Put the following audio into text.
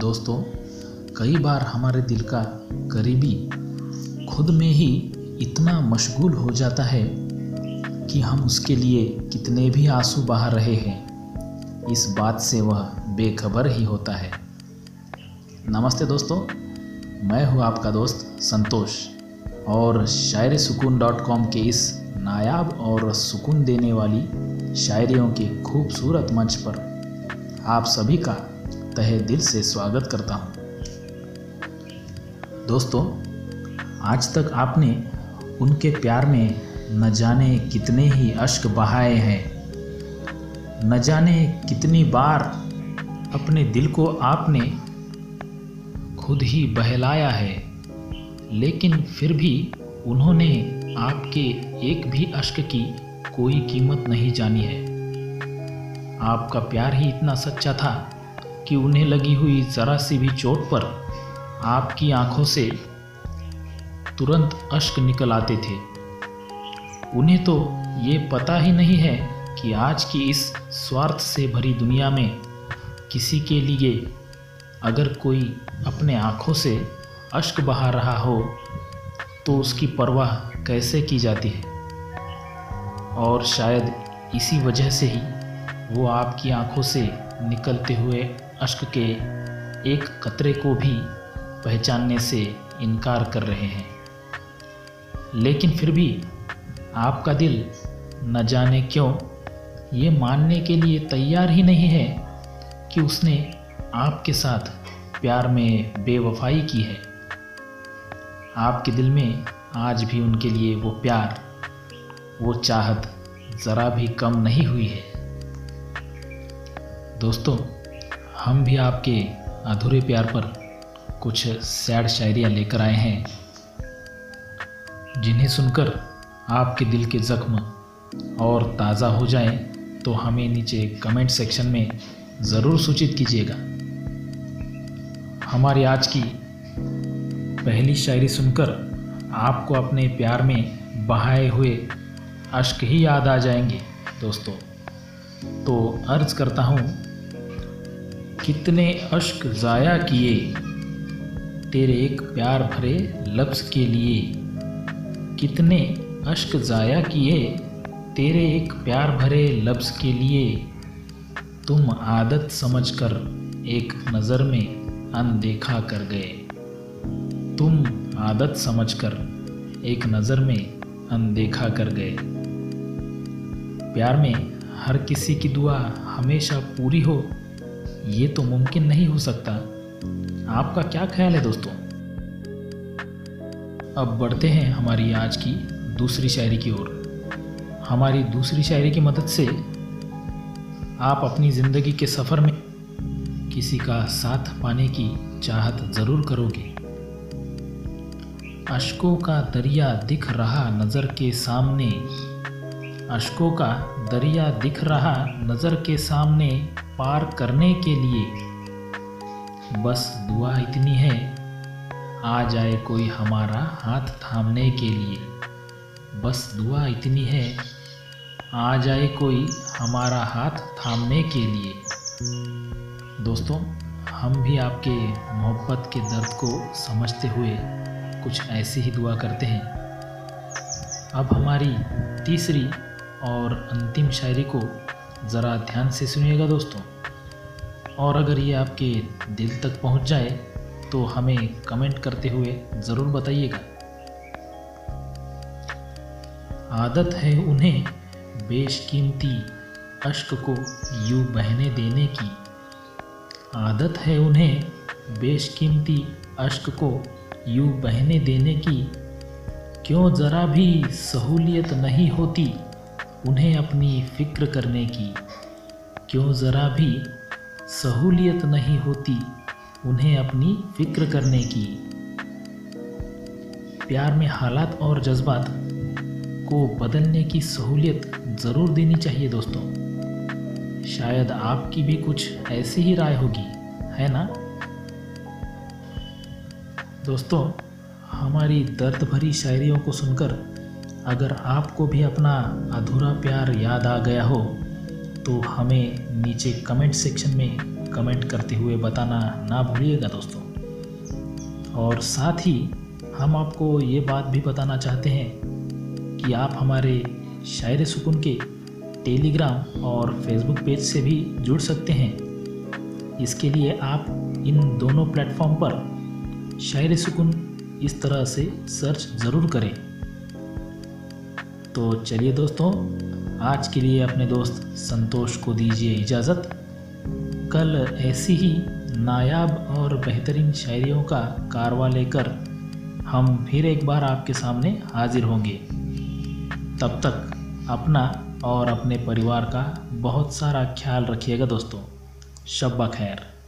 दोस्तों, कई बार हमारे दिल का करीबी खुद में ही इतना मशगूल हो जाता है कि हम उसके लिए कितने भी आँसू बहा रहे हैं। इस बात से वह बेखबर ही होता है। नमस्ते दोस्तों, मैं हूँ आपका दोस्त संतोष। और शायर सुकून डॉट कॉम के इस नायाब और सुकून देने वाली शायरियों के खूबसूरत मंच पर आप सभी का तहे दिल से स्वागत करता हूँ। दोस्तों, आज तक आपने उनके प्यार में न जाने कितने ही अश्क बहाए हैं, न जाने कितनी बार अपने दिल को आपने खुद ही बहलाया है, लेकिन फिर भी उन्होंने आपके एक भी अश्क की कोई कीमत नहीं जानी है। आपका प्यार ही इतना सच्चा था कि उन्हें लगी हुई ज़रा सी भी चोट पर आपकी आँखों से तुरंत अश्क निकल आते थे। उन्हें तो ये पता ही नहीं है कि आज की इस स्वार्थ से भरी दुनिया में किसी के लिए अगर कोई अपने आँखों से अश्क बहा रहा हो तो उसकी परवाह कैसे की जाती है? और शायद इसी वजह से ही वो आपकी आँखों से निकलते हुए अश्क के एक कतरे को भी पहचानने से इनकार कर रहे हैं। लेकिन फिर भी आपका दिल न जाने क्यों ये मानने के लिए तैयार ही नहीं है कि उसने आपके साथ प्यार में बेवफाई की है। आपके दिल में आज भी उनके लिए वो प्यार, वो चाहत ज़रा भी कम नहीं हुई है। दोस्तों, हम भी आपके अधूरे प्यार पर कुछ सैड शायरियाँ लेकर आए हैं, जिन्हें सुनकर आपके दिल के ज़ख्म और ताज़ा हो जाएँ तो हमें नीचे कमेंट सेक्शन में ज़रूर सूचित कीजिएगा। हमारी आज की पहली शायरी सुनकर आपको अपने प्यार में बहाए हुए अश्क ही याद आ जाएँगे, दोस्तों। तो अर्ज़ करता हूँ कितने अश्क ज़ाया किए? तेरे एक प्यार भरे लफ्ज़ के लिए कितने अश्क ज़ाया किए? तेरे एक प्यार भरे लफ्ज़ के लिए तुम आदत समझकर एक नज़र में अनदेखा कर गए। तुम आदत समझकर एक नज़र में अनदेखा कर गए। प्यार में हर किसी की दुआ हमेशा पूरी हो। ये तो मुमकिन नहीं हो सकता। आपका क्या ख्याल है दोस्तों? अब बढ़ते हैं हमारी आज की दूसरी शायरी की ओर। हमारी दूसरी शायरी की मदद से आप अपनी ज़िंदगी के सफ़र में किसी का साथ पाने की चाहत ज़रूर करोगे। अशकों का दरिया दिख रहा नज़र के सामने अशकों का दरिया दिख रहा नज़र के सामने पार करने के लिए। बस दुआ इतनी है, आ जाए कोई हमारा हाथ थामने के लिए। बस दुआ इतनी है, आ जाए कोई हमारा हाथ थामने के लिए। दोस्तों, हम भी आपके मोहब्बत के दर्द को समझते हुए कुछ ऐसी ही दुआ करते हैं। अब हमारी तीसरी और अंतिम शायरी को ज़रा ध्यान से सुनिएगा दोस्तों। और अगर ये आपके दिल तक पहुँच जाए तो हमें कमेंट करते हुए ज़रूर बताइएगा। आदत है उन्हें बेशकीमती अश्क को यूँ बहने देने की। आदत है उन्हें बेशकीमती अश्क को यूँ बहने देने की। क्यों ज़रा भी सहूलियत नहीं होती? उन्हें अपनी फ़िक्र करने की। क्यों ज़रा भी सहूलियत नहीं होती उन्हें अपनी फ़िक्र करने की। प्यार में हालात और जज्बात को बदलने की सहूलियत ज़रूर देनी चाहिए दोस्तों। शायद आपकी भी कुछ ऐसी ही राय होगी, है ना? दोस्तों, हमारी दर्द भरी शायरियों को सुनकर अगर आपको भी अपना अधूरा प्यार याद आ गया हो तो हमें नीचे कमेंट सेक्शन में कमेंट करते हुए बताना ना भूलिएगा दोस्तों। और साथ ही हम आपको ये बात भी बताना चाहते हैं कि आप हमारे शायर सुकून के टेलीग्राम और फेसबुक पेज से भी जुड़ सकते हैं। इसके लिए आप इन दोनों प्लेटफॉर्म पर शायर सुकून इस तरह से सर्च ज़रूर करें। तो चलिए दोस्तों, आज के लिए अपने दोस्त संतोष को दीजिए इजाज़त। कल ऐसी ही नायाब और बेहतरीन शायरियों का कारवा लेकर हम फिर एक बार आपके सामने हाजिर होंगे। तब तक अपना और अपने परिवार का बहुत सारा ख्याल रखिएगा दोस्तों। शब्बा खैर।